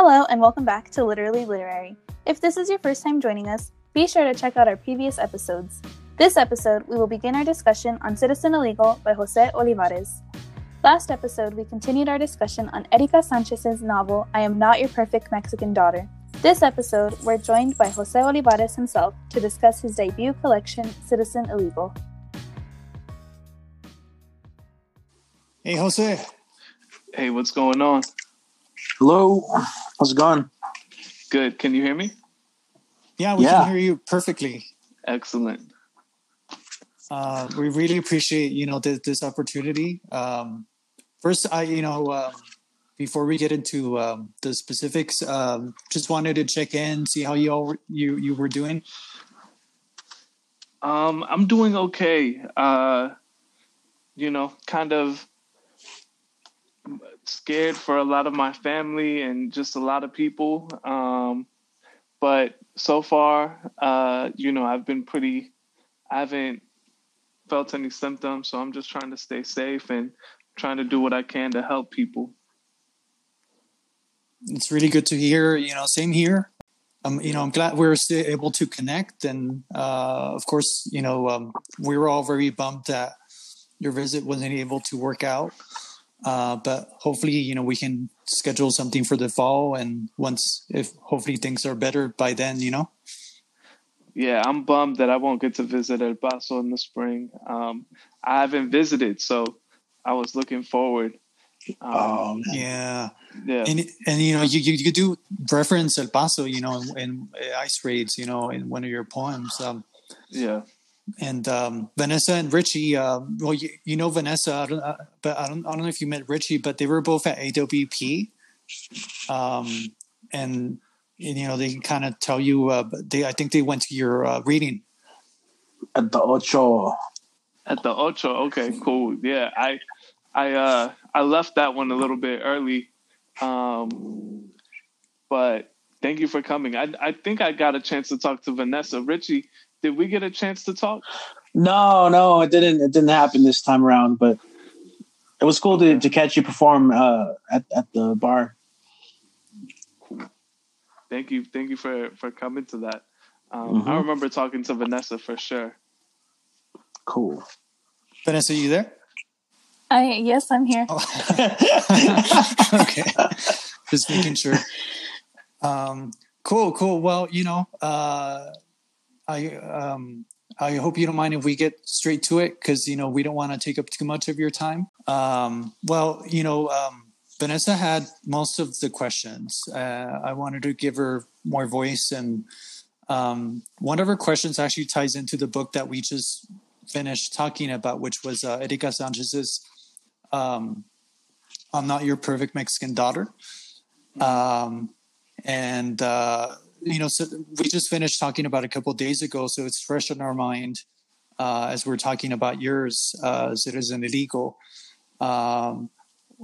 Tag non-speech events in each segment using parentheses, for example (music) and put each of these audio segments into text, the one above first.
Hello, and welcome back to Literally Literary. If this is your first time joining us, be sure to check out our previous episodes. This episode, we will begin our discussion on Citizen Illegal by Jose Olivarez. Last episode, we continued our discussion on Erika Sanchez's novel, I Am Not Your Perfect Mexican Daughter. This episode, we're joined by Jose Olivarez himself to discuss his debut collection, Citizen Illegal. Hey, Jose. Hey, what's going on? Hello. How's it going? Good. Can you hear me? Yeah, we Yeah. can hear you perfectly. Excellent. Uh, we really appreciate you know this, this opportunity. Um, first, I you know um, before we get into um, the specifics, um, just wanted to check in, see how you all you you were doing. Um, I'm doing okay. Uh, you know, kind of scared for a lot of my family and just a lot of people. Um, but so far, uh, you know, I've been pretty. I haven't felt any symptoms, so I'm just trying to stay safe and trying to do what I can to help people. It's really good to hear. You know, same here. Um, you know, I'm glad we're still able to connect, and uh, of course, you know, um, we were all very bummed that your visit wasn't able to work out. Uh, but hopefully, you know, we can schedule something for the fall, and once if hopefully things are better by then, you know. Yeah, I'm bummed that I won't get to visit El Paso in the spring. Um, I haven't visited, so I was looking forward. Um, Um, Yeah, yeah, and and you know, you you, you do reference El Paso, you know, in, in ice raids, you know, in one of your poems. Um, yeah. And um, Vanessa and Richie. Uh, well, you, you know Vanessa, I don't, uh, but I don't, I don't know if you met Richie, but they were both at AWP, um, and, and you know they can kind of tell you. Uh, but they, I think they went to your uh, reading. at the Ocho. At the Ocho, okay, cool. Yeah, I, I, uh, I left that one a little bit early, um, but thank you for coming. I, I think I got a chance to talk to Vanessa. Richie, did we get a chance to talk? No, no, it didn't. It didn't happen this time around. But it was cool to, to catch you perform uh, at at the bar. Thank you, thank you for for coming to that. Um, I Mhm. remember talking to Vanessa for sure. Cool. Vanessa, you there? I yes, I'm here. Oh. (laughs) okay, just making sure. Um, cool, cool. Well, you know, uh, I um, I hope you don't mind if we get straight to it because you know we don't want to take up too much of your time. Um, well, you know, um, Vanessa had most of the questions. Uh, I wanted to give her more voice, and um, one of her questions actually ties into the book that we just finished talking about, which was uh, Erika Sanchez's um, I'm Not Your Perfect Mexican Daughter. Um, and, uh, you know, so we just finished talking about a couple days ago, so it's fresh in our mind uh, as we're talking about yours, uh, Citizen Illegal. Um,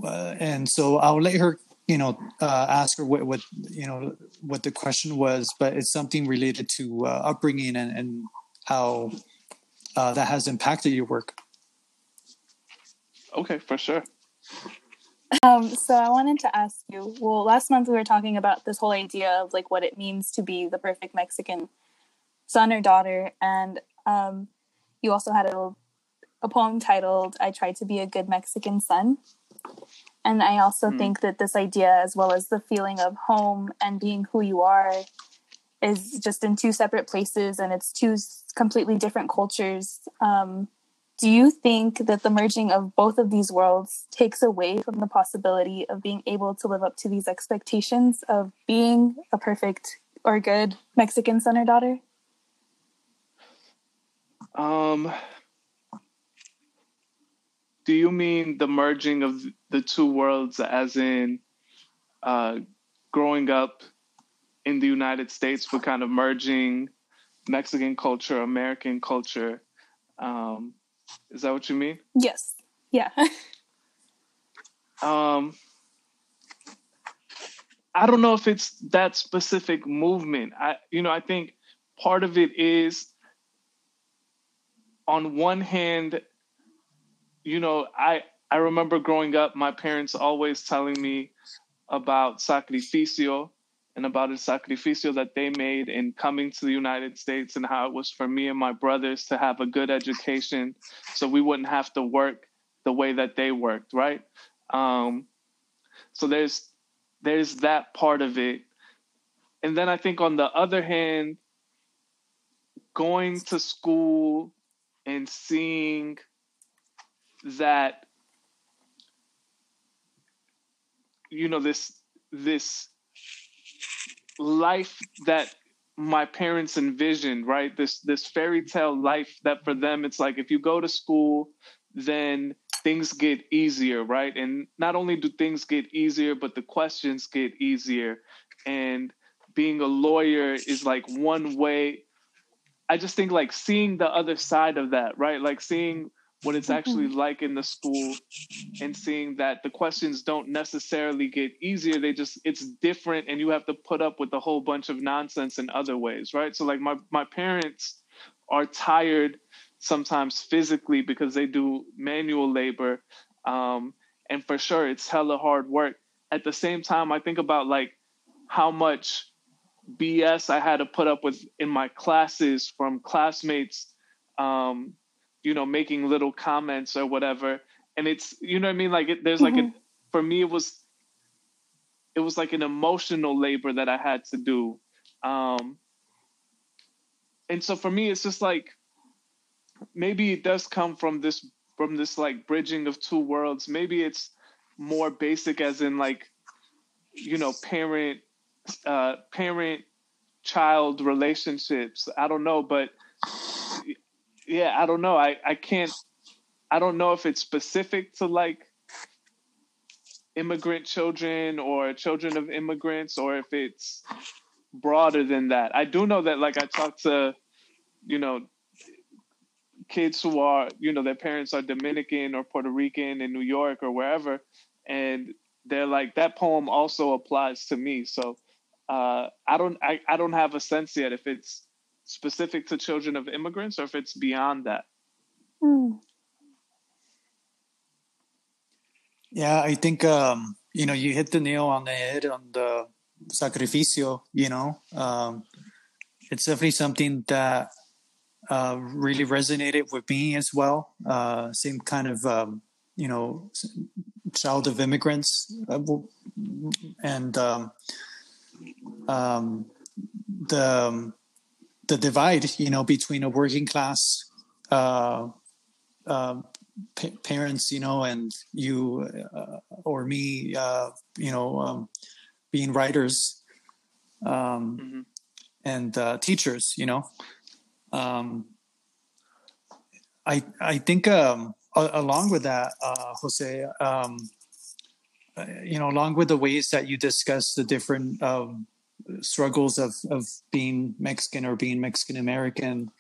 uh, and so I'll let her, you know, uh, ask her what, what, you know, what the question was, but it's something related to uh, upbringing and, and how uh, that has impacted your work. Okay, for sure. Um, so I wanted to ask you. Well, last month we were talking about this whole idea of like what it means to be the perfect Mexican son or daughter, and um, you also had a, a poem titled "I Tried to Be a Good Mexican Son." And I also Hmm. think that this idea, as well as the feeling of home and being who you are, is just in two separate places, and it's two completely different cultures. Um, do you think that the merging of both of these worlds takes away from the possibility of being able to live up to these expectations of being a perfect or good Mexican son or daughter? Um, do you mean the merging of the two worlds, as in uh, growing up in the United States, but kind of merging Mexican culture, American culture? Um, is that what you mean? Yes. Yeah. (laughs) Um, I don't know if it's that specific movement. I, you know, I think part of it is, on one hand, you know, I I remember growing up, my parents always telling me, about Sacrificio and about the sacrificio that they made in coming to the United States and how it was for me and my brothers to have a good education so we wouldn't have to work the way that they worked, right? Um, so there's there's that part of it. And then I think on the other hand, going to school and seeing that you know this this life that my parents envisioned right? This this fairy tale life that for them it's like if you go to school then things get easier right? And not only do things get easier but the questions get easier. And being a lawyer is like one way. I just think like seeing the other side of that right? Like seeing what it's actually mm-hmm. like in the school and seeing that the questions don't necessarily get easier they just it's different and you have to put up with a whole bunch of nonsense in other ways right so like my my parents are tired sometimes physically because they do manual labor um, and for sure it's hella hard work at the same time i think about like how much bs i had to put up with in my classes from classmates um, you know making little comments or whatever. And it's you know what i mean? Like it, there's mm-hmm. like a for me it was it was like an emotional labor that i had to do. Um and so for me it's just like maybe it does come from this from this like bridging of two worlds. Maybe it's more basic as in like you know parent uh parent child relationships. I don't know but yeah, I don't know. I I can't. I don't know if it's specific to like immigrant children or children of immigrants or if it's broader than that. I do know that like I talked to, you know, kids who are, you know, their parents are Dominican or Puerto Rican in New York or wherever, and they're like that poem also applies to me. So uh, I don't I, I don't have a sense yet if it's specific to children of immigrants or if it's beyond that. Mm. Yeah, I think um, you know you hit the nail on the head on the sacrificio. You know, um, it's definitely something that uh, really resonated with me as well. Uh, same kind of um, you know child of immigrants, uh, and um, um, the um, the divide, you know, between a working class uh, uh, pa- parents, you know, and you uh, or me, uh, you know, um, being writers um, mm-hmm. and uh, teachers, you know. Um, I I think um, along with that, uh, Jose, um, you know, along with the ways that you discuss the different um, struggles of of being Mexican or being Mexican American,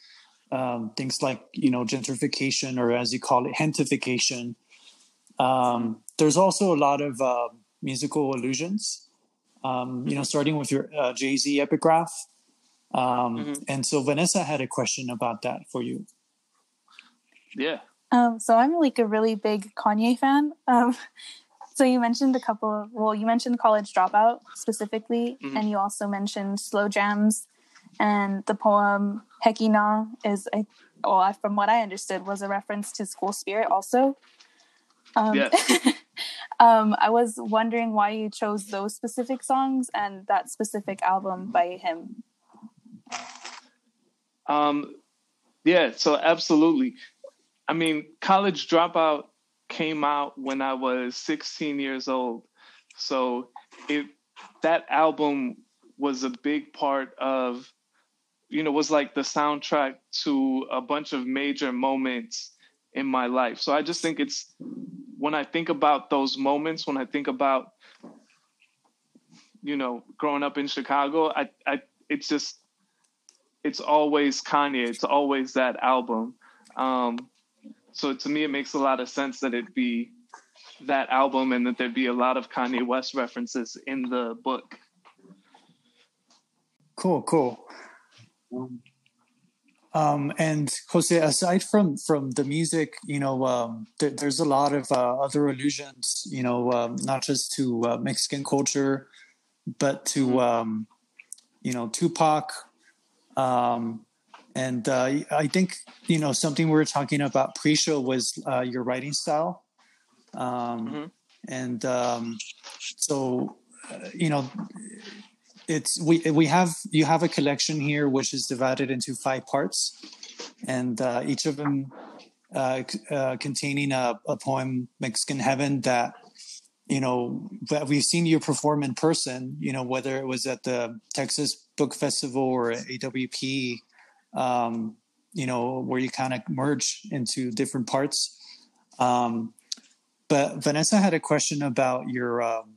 um, things like you know gentrification or as you call it gentefication. Um, there's also a lot of uh, musical allusions. Um, you know, starting with your uh, Jay Z epigraph. Um, mm-hmm. And so Vanessa had a question about that for you. Yeah. Um, so I'm like a really big Kanye fan. So you mentioned a couple of, well, you mentioned College Dropout specifically, mm-hmm. and you also mentioned Slow Jamz, and the poem Heki Na is, I, well, from what I understood, was a reference to school spirit also. Um, yes. (laughs) um, I was wondering why you chose those specific songs and that specific album by him. Um, yeah, so absolutely. I mean, College Dropout came out when I was 16 years old. So it that album was a big part of you know was like the soundtrack to a bunch of major moments in my life. So I just think it's when I think about those moments, when I think about you know growing up in Chicago, I I it's just it's always Kanye. It's always that album. Um, so to me, it makes a lot of sense that it be that album and that there'd be a lot of Kanye West references in the book. Cool, cool. Um, and Jose, aside from from the music, you know, um, th- there's a lot of uh, other allusions, you know, um, not just to uh, Mexican culture, but to Mm-hmm. um, you know Tupac, um, and uh, I think you know something we were talking about pre-show was uh, your writing style, um, Mhm. and um, so uh, you know it's we we have you have a collection here which is divided into five parts, and uh, each of them uh, uh, containing a, a poem Mexican Heaven that you know that we've seen you perform in person. You know whether it was at the Texas Book Festival or at AWP. Um, you know where you kind of merge into different parts. Um, but Vanessa had a question about your um,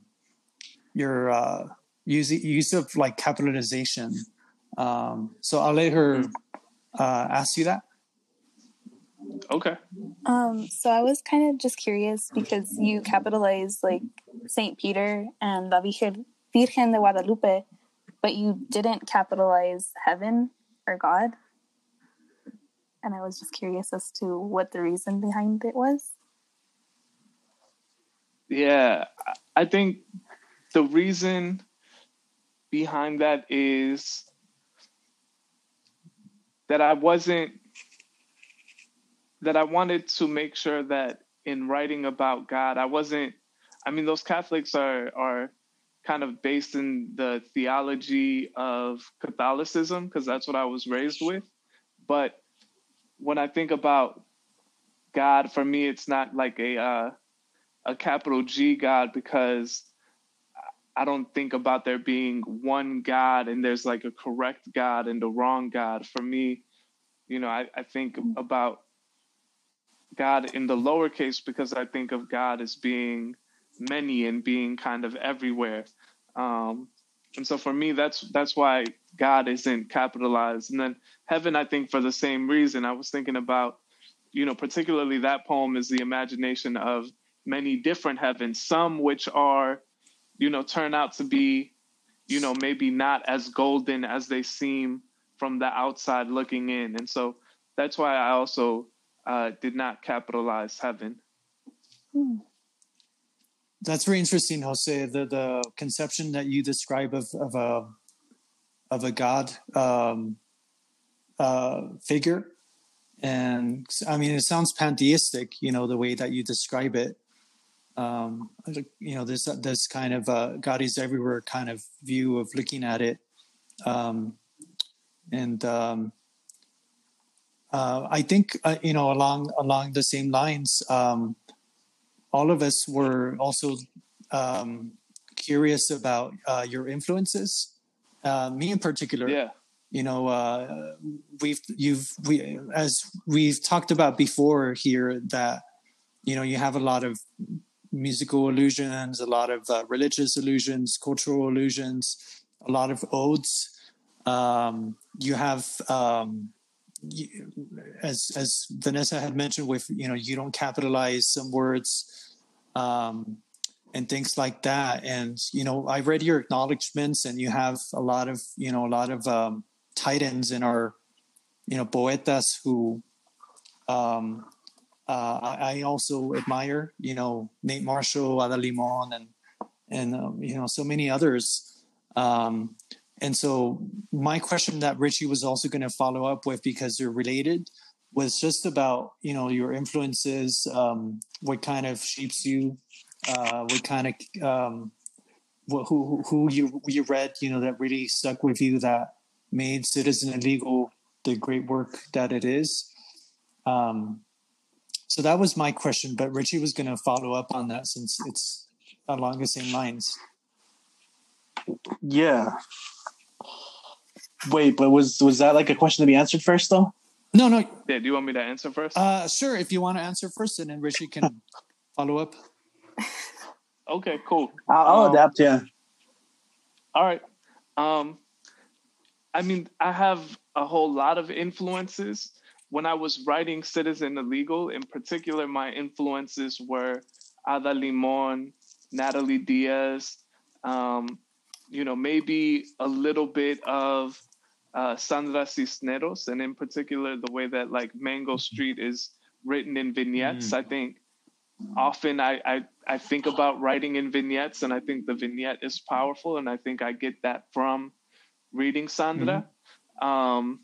your uh, use use of like capitalization. Um, so I'll let her uh, ask you that. Okay. Um, so I was kind of just curious because you capitalized like Saint Peter and La Virgen, Virgen de Guadalupe, but you didn't capitalize heaven or God. And I was just curious as to what the reason behind it was. Yeah, I- think the reason behind that is that I wasn't that I wanted to make sure that in writing about God, I wasn't I mean those Catholics are are kind of based in the theology of Catholicism because that's what I was raised with. But when I think about God, for me, it's not like a uh, a capital G God because I don't think about there being one God and there's like a correct God and a wrong God. For me, you know, I, I think about God in the lowercase because I think of God as being many and being kind of everywhere. Um, and so for me, that's that's why God isn't capitalized. And then heaven, I think for the same reason. I was thinking about, you know, particularly that poem is the imagination of many different heavens, some which are, you know, turn out to be, you know, maybe not as golden as they seem from the outside looking in. And so that's why I also uh, did not capitalize heaven. That's very interesting, Jose. The the conception that you describe of of a of a God um, uh, figure, and I mean, it sounds pantheistic. You know, the way that you describe it. Um, you know, this this kind of uh, God is everywhere kind of view of looking at it, um, and um, uh, I think uh, you know along along the same lines. Um, all of us were also um, curious about uh, your influences. Uh, me in particular, Yeah. you know, uh, we've you've we as we've talked about before here that you know you have a lot of musical illusions, a lot of uh, religious illusions, cultural illusions, a lot of odes. Um, you have um, as as Vanessa had mentioned, with you know you don't capitalize some words um, and things like that. And you know, I read your acknowledgments, and you have a lot of you know a lot of um, titans in our you know poetas who um, uh, I, I also admire. You know, Nate Marshall, Ada Limon, and and um, you know so many others. Um, and so my question that Richie was also going to follow up with because they're related was just about you know your influences, um, what kind of shapes you, uh, what kind of um, wh- who who you you read you know that really stuck with you that made Citizen Illegal the great work that it is. Um, so that was my question, but Richie was going to follow up on that since it's along the same lines. Yeah. Wait, but was was that like a question to be answered first though? No, no, Yeah. Do you want me to answer first? uh, sure. If you want to answer first, and then Richie can (laughs) follow up. okay. Cool. I'll, I'll Um, adapt. Yeah. All right. Um, I mean, I have a whole lot of influences. When I was writing Citizen Illegal, in particular, my influences were Ada Limon, Natalie Diaz, um, you know, maybe a little bit of uh, Sandra Cisneros, and in particular the way that like Mango Mm-hmm. Street is written in vignettes. Mm. I think often I, I I think about writing in vignettes, and I think the vignette is powerful, and I think I get that from reading Sandra. Um,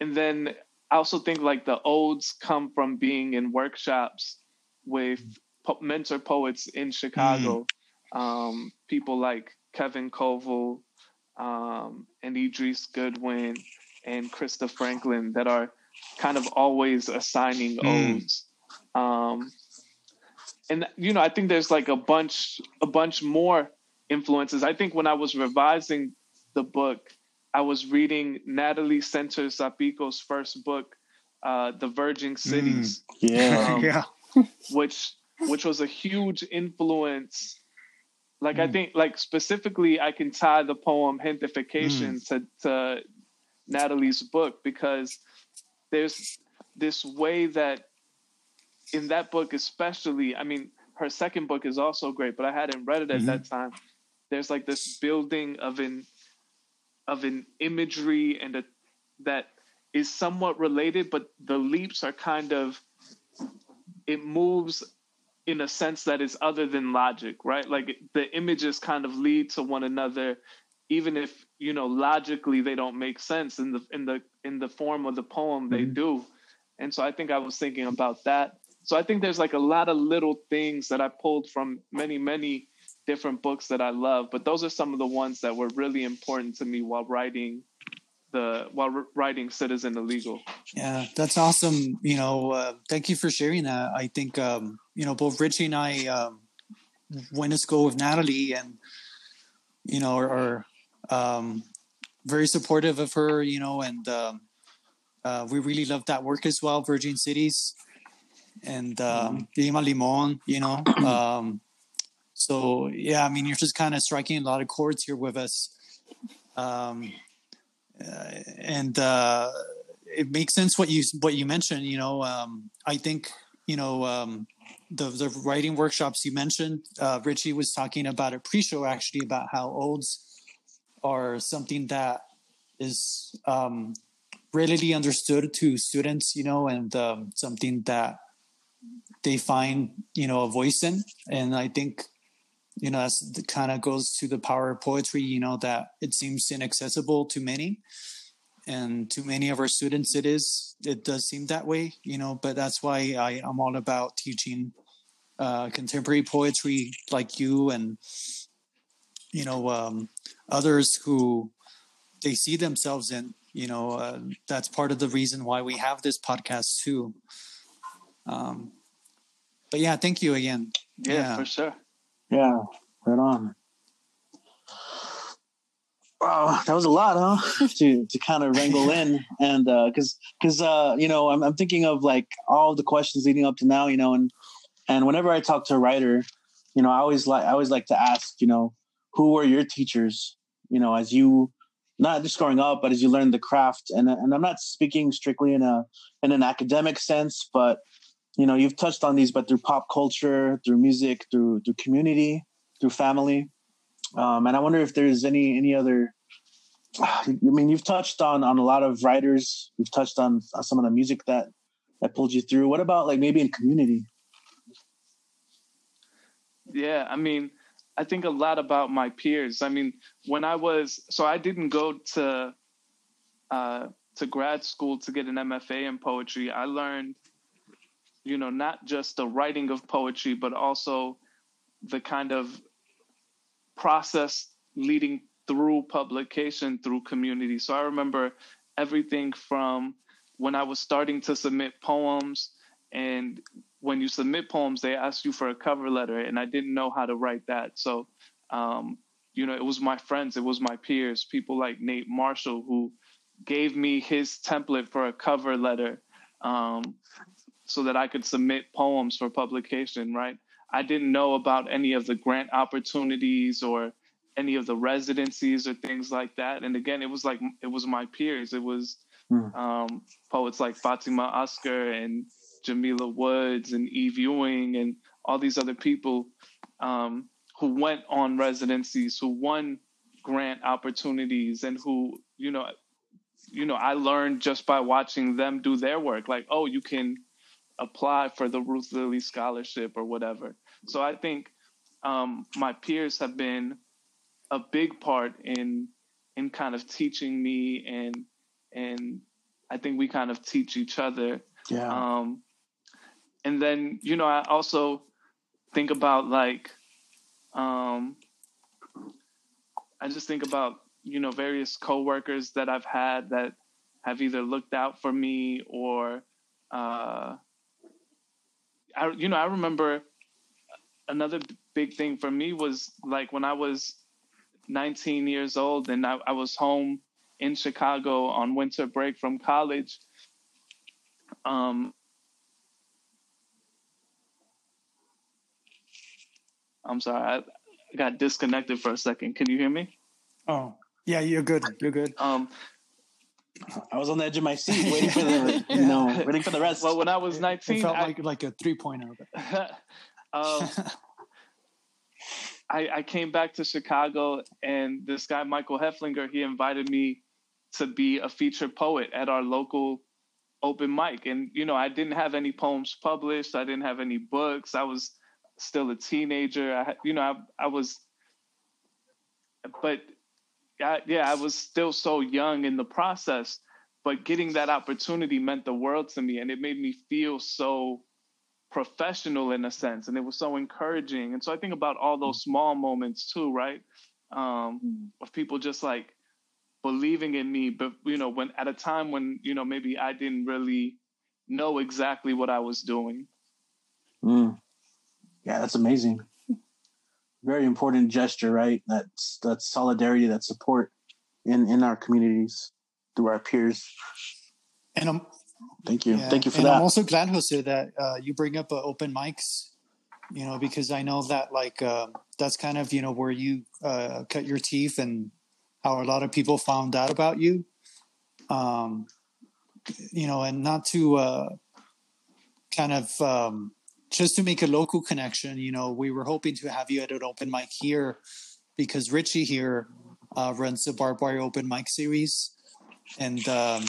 and then I also think like the odes come from being in workshops with po- mentor poets in Chicago, um, people like Kevin Coval um, and Idris Goodwin and Krista Franklin that are kind of always assigning Mm. odes. Um, and you know, I think there's like a bunch, a bunch more influences. I think when I was revising the book, I was reading Natalie Scenters-Zapico's first book, uh, "The Verging Cities," Yeah. Um, (laughs) yeah. which which was a huge influence. Like I Mm. think, like specifically, I can tie the poem "Gentefication" to, to Natalie's book because there's this way that in that book, especially, I mean, her second book is also great, but I hadn't read it at Mhm. that time. There's like this building of an of an imagery and a that is somewhat related, but the leaps are kind of it moves in a sense that is other than logic, right? Like the images kind of lead to one another, even if you know logically they don't make sense in the in the in the form of the poem they Mhm. do. And so I think I was thinking about that. So I think there's like a lot of little things that I pulled from many many different books that I love, but those are some of the ones that were really important to me while writing the while writing Citizen Illegal. Yeah, that's awesome. You know, uh, thank you for sharing that. I think um, you know both Richie and I um, went to school with Natalie, and you know are, are um, very supportive of her. You know, and um, uh, we really love that work as well, Verging Cities, and um, Lima Limon. You know, (clears throat) um, so yeah, I mean, you're just kind of striking a lot of chords here with us. Um, and uh, it makes sense what you what you mentioned. You know, um, I think you know um, the the writing workshops you mentioned. Uh, Richie was talking about a pre-show actually about how odes are something that is um, readily understood to students. You know, and um, something that they find you know a voice in. And I think you know that's kind of goes to the power of poetry. You know that it seems inaccessible to many and to many of our students it is it does seem that way you know but that's why I, i'm all about teaching uh, contemporary poetry like you and you know um, others who they see themselves in you know uh, that's part of the reason why we have this podcast too um, but yeah thank you again Yeah, Yeah. for sure. Yeah. Right on. Wow, that was a lot, huh? (laughs) to to kind of wrangle in, (laughs) and because because uh, you know I'm I'm thinking of like all the questions leading up to now, you know, and and whenever I talk to a writer, you know, I always like I always like to ask, you know, who were your teachers, you know, as you not just growing up, but as you learn the craft, and and I'm not speaking strictly in a in an academic sense, but you know, you've touched on these, but through pop culture, through music, through through community, through family. Um, and I wonder if there's any any other. (sighs) I mean, you've touched on on a lot of writers. You've touched on some of the music that that pulled you through. What about like maybe in community? Yeah, I mean, I think a lot about my peers. I mean, when I was so I didn't go to uh, to grad school to get an MFA in poetry. I learned, you know, not just the writing of poetry, but also the kind of process leading through publication through community. So I remember everything from when I was starting to submit poems and when you submit poems, they ask you for a cover letter, and I didn't know how to write that. So, um, you know, it was my friends, it was my peers, people like Nate Marshall, who gave me his template for a cover letter um, so that I could submit poems for publication, right? I didn't know about any of the grant opportunities or any of the residencies or things like that. And again, it was like, it was my peers. It was Hmm. um, poets like Fatimah Asghar and Jamila Woods and Eve Ewing and all these other people um, who went on residencies, who won grant opportunities and who you know you know i learned just by watching them do their work like oh you can apply for the ruth lilly scholarship or whatever so i think um, my peers have been a big part in in kind of teaching me and and i think we kind of teach each other Yeah. um, and then you know i also think about like um, i just think about you know various coworkers that i've had that have either looked out for me or uh, I, you know i remember another big thing for me was like when i was 19 years old and I, I was home in chicago on winter break from college um, I'm sorry, I got disconnected for a second. Can you hear me? Oh, yeah, you're good. You're good. Um, I was on the edge of my seat waiting for the (laughs) you know waiting for the rest. well, when I was nineteen, It 19, felt I, like like a three pointer. (laughs) um, I, I came back to Chicago, and this guy Michael Heflinger he invited me to be a featured poet at our local open mic. And you know, I didn't have any poems published. I didn't have any books. I was still a teenager. I, had- you know, I, I was, but I, yeah, I was still so young in the process. But getting that opportunity meant the world to me, and it made me feel so professional in a sense and it was so encouraging and so i think about all those small moments too right um of people just like believing in me but you know when at a time when you know maybe i didn't really know exactly what i was doing Mm. Yeah, that's amazing. Very important gesture, right? That's that's solidarity, that support in in our communities through our peers. And I'm Thank you, yeah, thank you for that. I'm also glad, Jose, that uh, you bring up uh, open mics. You know, because I know that like uh, that's kind of you know where you uh, cut your teeth and how a lot of people found out about you. Um, you know, and not to uh, kind of um, just to make a local connection. You know, we were hoping to have you at an open mic here because Richie here uh, runs the Barbed Wire Open Mic series, and um,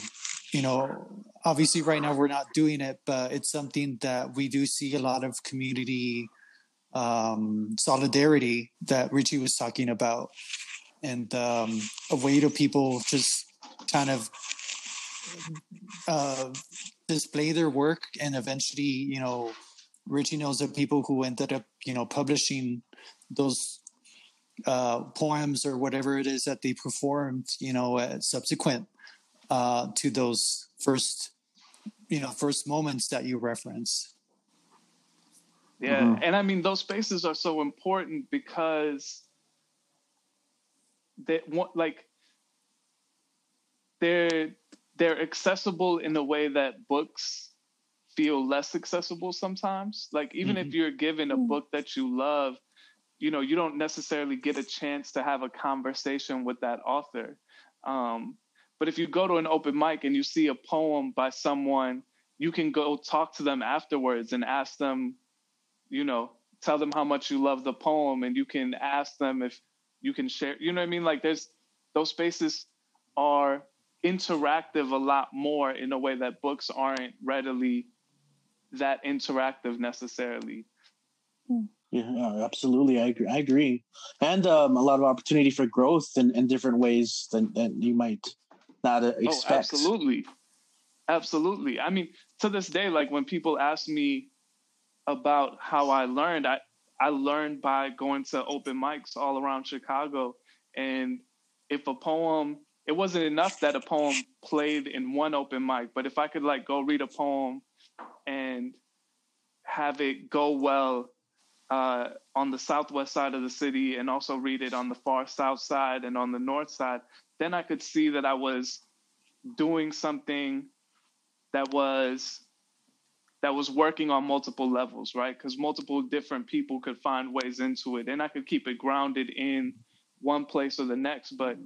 you know, obviously right now we're not doing it, but it's something that we do see a lot of community um, solidarity that Richie was talking about, and um, a way to people just kind of uh, display their work, and eventually, you know, Richie knows of people who ended up, you know, publishing those uh, poems or whatever it is that they performed, you know, uh, subsequent uh, to those first, you know, first moments that you reference. yeah Mhm. and i mean those spaces are so important because they want like they're they're accessible in a way that books feel less accessible sometimes like even if Mhm. you're given a Mm. book that you love you know you don't necessarily get a chance to have a conversation with that author um, but if you go to an open mic and you see a poem by someone you can go talk to them afterwards and ask them you know tell them how much you love the poem and you can ask them if you can share you know what i mean like there's those spaces are interactive a lot more in a way that books aren't readily that interactive necessarily Yeah, absolutely. I agree. I agree. And um, a lot of opportunity for growth in, in different ways than, than you might not uh, oh expect. absolutely absolutely i mean to this day like when people ask me about how i learned i i learned by going to open mics all around chicago and if a poem it wasn't enough that a poem played in one open mic but if i could like go read a poem and have it go well uh, on the southwest side of the city and also read it on the far south side and on the north side then i could see that i was doing something that was that was working on multiple levels right? Because multiple different people could find ways into it and i could keep it grounded in one place or the next but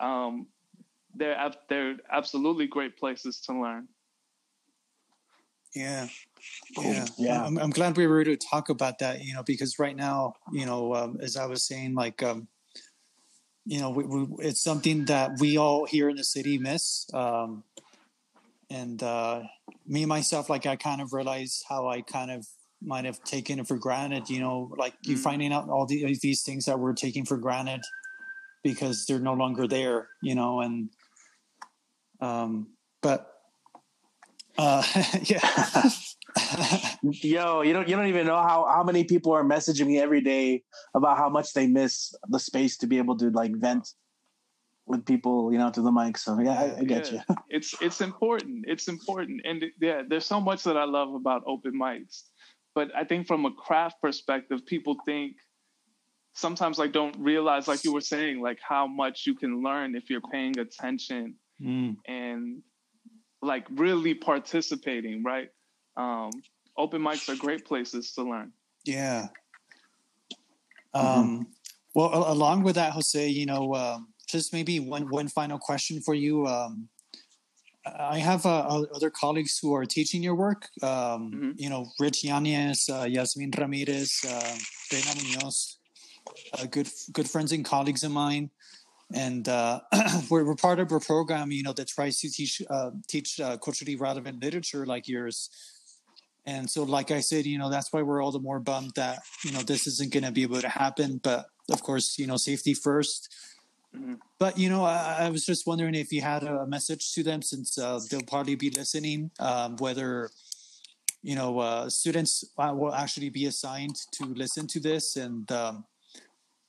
um, they're they're absolutely great places to learn Yeah. Cool. Yeah. Yeah. I'm, I'm glad we were able to talk about that, you know, because right now, you know, um, as I was saying, like, um, you know, we, we, it's something that we all here in the city miss. Um, and uh, me myself, like I kind of realized how I kind of might have taken it for granted. You know, like mm. you finding out all the, these things that we're taking for granted because they're no longer there. You know, and um, but uh, (laughs) yeah. (laughs) Yo, you don't you don't even know how how many people are messaging me every day about how much they miss the space to be able to like vent with people, you know, to the mic. So yeah, I, I get yeah. you. (laughs) it's it's important. It's important, and yeah, there's so much that I love about open mics. But I think from a craft perspective, people think sometimes like don't realize, like you were saying, like how much you can learn if you're paying attention mm. and like really participating, right? Um, open mics are great places to learn. Yeah. Um, mm-hmm. Well, along with that, Jose, you know, um, just maybe one one final question for you. Um, I have uh, other colleagues who are teaching your work. Um, mm-hmm. You know, Rich Yanez, uh, Yasmin Ramirez, uh, Reina Munoz, uh, good good friends and colleagues of mine, and uh, (clears throat) we're, we're, part of a program. You know, that tries to teach uh, teach uh, culturally relevant literature like yours. And so, like I said, you know, that's why we're all the more bummed that you know this isn't going to be able to happen. But of course, you know, safety first Mm-hmm. But you know, I, I, was just wondering if you had a message to them, since uh, they'll probably be listening. Um, whether you know uh, students uh, will actually be assigned to listen to this, and um,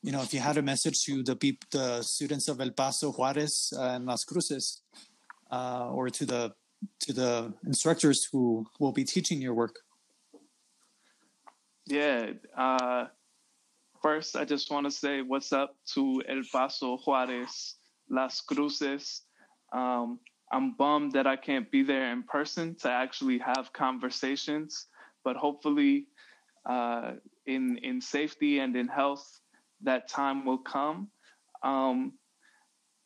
you know, if you had a message to the the students of El Paso, Juarez, and Las Cruces, uh, or to the to the instructors who will be teaching your work. Yeah, uh, First, I just want to say what's up to El Paso, Juarez, Las Cruces. Um, I'm bummed that I can't be there in person to actually have conversations, but hopefully, uh, in in safety and in health, that time will come. Um,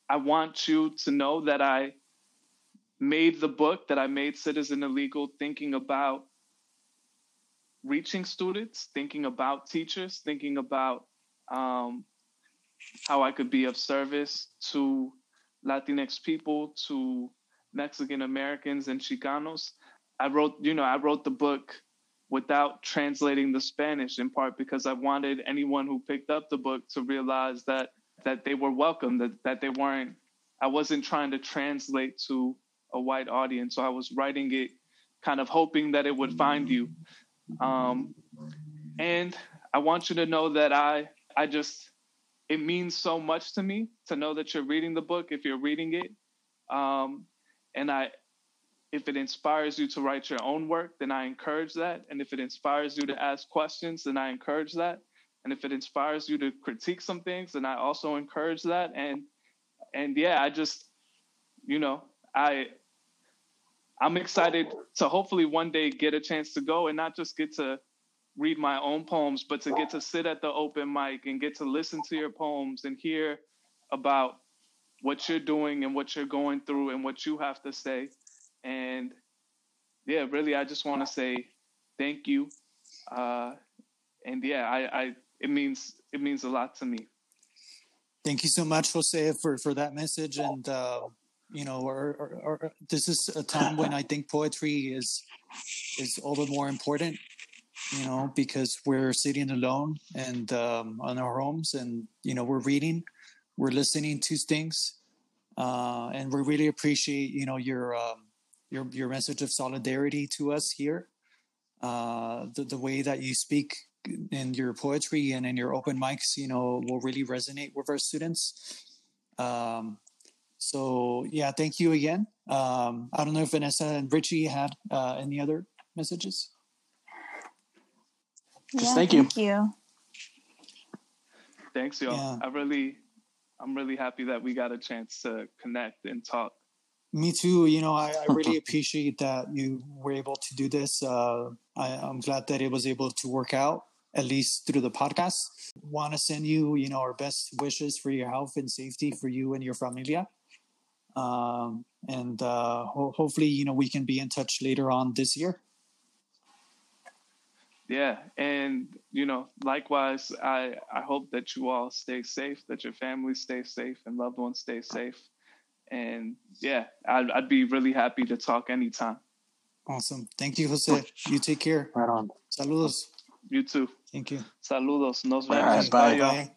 I want you to know that I made the book that I made Citizen Illegal thinking about reaching students, thinking about teachers, thinking about um, how I could be of service to Latinx people, to Mexican Americans and Chicanos. I wrote, you know, I wrote the book without translating the Spanish in part because I wanted anyone who picked up the book to realize that that they were welcome, that that they weren't I wasn't trying to translate to a white audience. So I was writing it kind of hoping that it would find you. Um, and I want you to know that I I just it means so much to me to know that you're reading the book if you're reading it. Um, and I if it inspires you to write your own work, then I encourage that. And if it inspires you to ask questions, then I encourage that. And if it inspires you to critique some things, then I also encourage that. And and yeah, I just, you know, I I'm excited to hopefully one day get a chance to go and not just get to read my own poems, but to get to sit at the open mic and get to listen to your poems and hear about what you're doing and what you're going through and what you have to say. And yeah, really, I just want to say thank you. Uh, and yeah, I, I it means it means a lot to me. Thank you so much, Jose, for for that message and. Uh, you know, or, or, or, this is a time when I think poetry is is all the more important. You know, because we're sitting alone and um, on our homes, and you know, we're reading, we're listening to things, uh, and we really appreciate you know your um, your your message of solidarity to us here. Uh, the the way that you speak in your poetry and in your open mics, you know, will really resonate with our students. Um, so yeah, thank you again. Um, I don't know if Vanessa and Richie had uh, any other messages. Just thank you. Thank you. Thanks, y'all. Yeah. I really, I'm really happy that we got a chance to connect and talk. Me too. You know, I, I really (laughs) appreciate that you were able to do this. Uh, I, I'm glad that it was able to work out, at least through the podcast. Want to send you, you know, our best wishes for your health and safety for you and your familia um, and uh, ho- hopefully you know we can be in touch later on this year yeah, and you know, likewise, I I hope that you all stay safe, that your family stay safe, and loved ones stay safe. And yeah, I'd, I'd be really happy to talk anytime. Awesome. Thank you, Jose. You take care. Right on. Saludos. You too. Thank you. Saludos. Nos vemos. right, bye. y'all. Bye.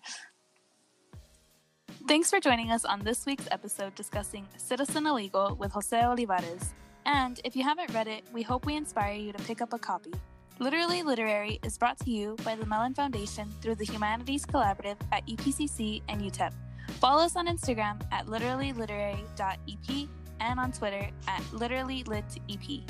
Thanks for joining us on this week's episode discussing Citizen Illegal with Jose Olivarez. And if you haven't read it, we hope we inspire you to pick up a copy. Literally Literary is brought to you by the Mellon Foundation through the Humanities Collaborative at EPCC and UTEP. Follow us on Instagram at literallyliterary.ep and on Twitter at literallylitep.